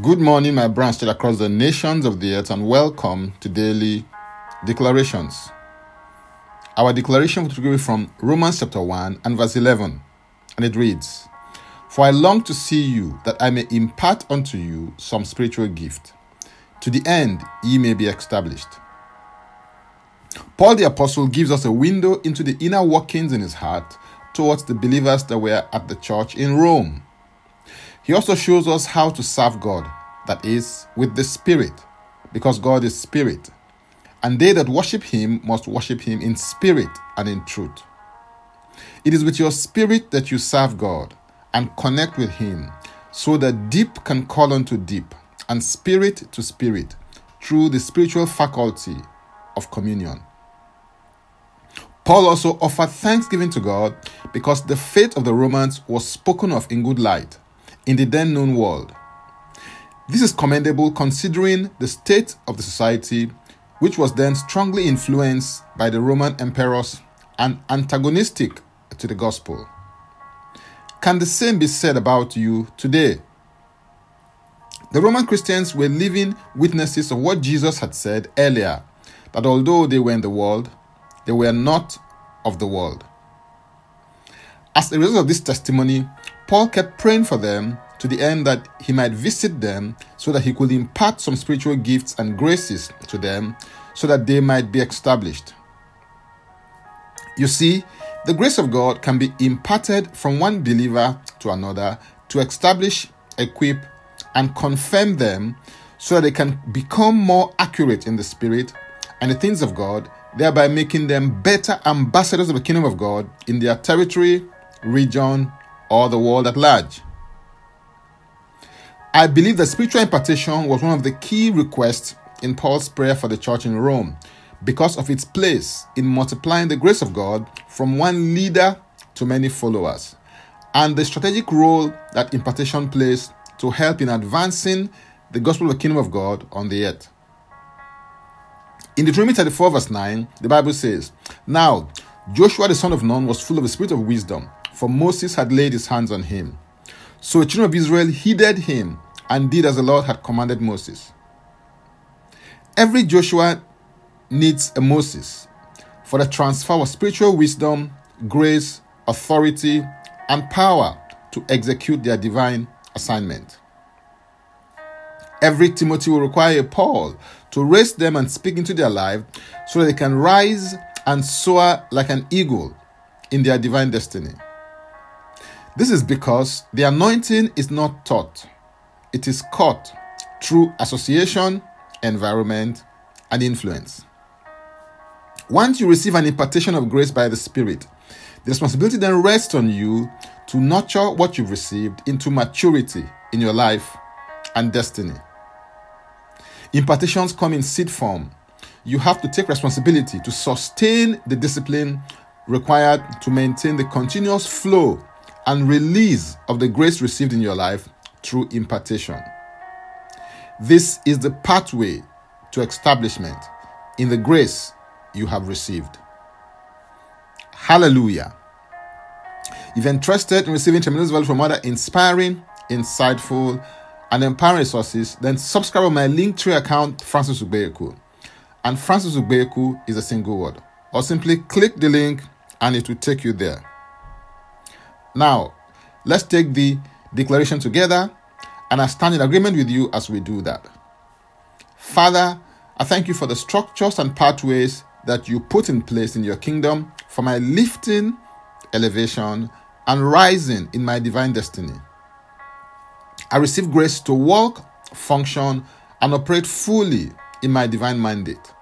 Good morning, my branch still across the nations of the earth, and welcome to daily declarations. Our declaration will be from Romans chapter 1 and verse 11, and it reads For I long to see you, that I may impart unto you some spiritual gift, to the end ye may be established. Paul the Apostle gives us a window into the inner workings in his heart towards the believers that were at the church in Rome. He also shows us how to serve God, that is, with the Spirit, because God is Spirit. And they that worship Him must worship Him in spirit and in truth. It is with your spirit that you serve God and connect with Him, so that deep can call unto deep, and spirit to spirit, through the spiritual faculty of communion. Paul also offered thanksgiving to God because the faith of the Romans was spoken of in good light in the then known world. This is commendable considering the state of the society, which was then strongly influenced by the Roman emperors and antagonistic to the gospel. Can the same be said about you today? The Roman Christians were living witnesses of what Jesus had said earlier that although they were in the world, they were not of the world. As a result of this testimony, Paul kept praying for them to the end that he might visit them so that he could impart some spiritual gifts and graces to them so that they might be established. You see, the grace of God can be imparted from one believer to another to establish, equip, and confirm them so that they can become more accurate in the Spirit and the things of God, thereby making them better ambassadors of the kingdom of God in their territory, region, or the world at large. I believe that spiritual impartation was one of the key requests in Paul's prayer for the church in Rome because of its place in multiplying the grace of God from one leader to many followers, and the strategic role that impartation plays to help in advancing the gospel of the kingdom of God on the earth. In Deuteronomy 34, verse 9, the Bible says, Now Joshua the son of Nun was full of the spirit of wisdom for Moses had laid his hands on him. So the children of Israel heeded him and did as the Lord had commanded Moses. Every Joshua needs a Moses for the transfer of spiritual wisdom, grace, authority, and power to execute their divine assignment. Every Timothy will require a Paul to raise them and speak into their life so that they can rise and soar like an eagle in their divine destiny. This is because the anointing is not taught, it is caught through association, environment, and influence. Once you receive an impartation of grace by the Spirit, the responsibility then rests on you to nurture what you've received into maturity in your life and destiny. Impartations come in seed form. You have to take responsibility to sustain the discipline required to maintain the continuous flow and release of the grace received in your life through impartation. This is the pathway to establishment in the grace you have received. Hallelujah. If you're interested in receiving tremendous value from other inspiring, insightful, and empowering resources, then subscribe on my Linktree account, Francis Ubeku. And Francis Ubeku is a single word. Or simply click the link and it will take you there. Now, let's take the declaration together, and I stand in agreement with you as we do that. Father, I thank you for the structures and pathways that you put in place in your kingdom for my lifting, elevation, and rising in my divine destiny. I receive grace to walk, function, and operate fully in my divine mandate.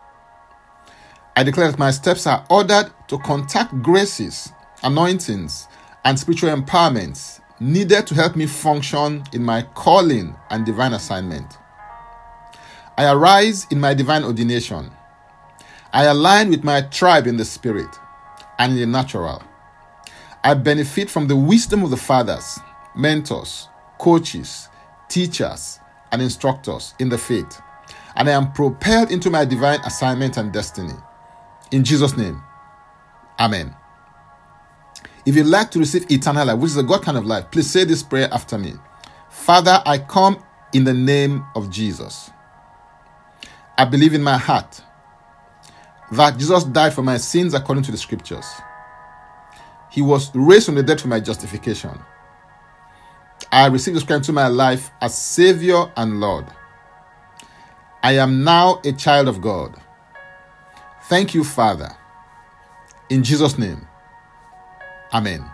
I declare that my steps are ordered to contact graces, anointings, and spiritual empowerments needed to help me function in my calling and divine assignment. I arise in my divine ordination. I align with my tribe in the spirit and in the natural. I benefit from the wisdom of the fathers, mentors, coaches, teachers, and instructors in the faith, and I am propelled into my divine assignment and destiny. In Jesus' name, Amen. If you'd like to receive eternal life, which is a God kind of life, please say this prayer after me. Father, I come in the name of Jesus. I believe in my heart that Jesus died for my sins according to the scriptures. He was raised from the dead for my justification. I received Jesus Christ into my life as Savior and Lord. I am now a child of God. Thank you, Father. In Jesus' name, Amen.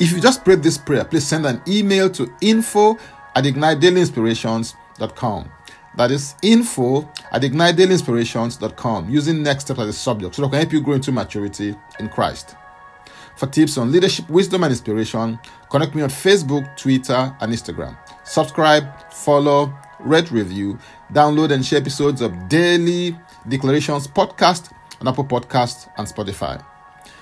If you just prayed this prayer, please send an email to info at ignitedailyinspirations.com. That is info at ignitedailyinspirations.com using next steps as a subject so that I can help you grow into maturity in Christ. For tips on leadership, wisdom, and inspiration, connect me on Facebook, Twitter, and Instagram. Subscribe, follow, rate, review, download, and share episodes of Daily Declarations podcast on Apple Podcasts and Spotify.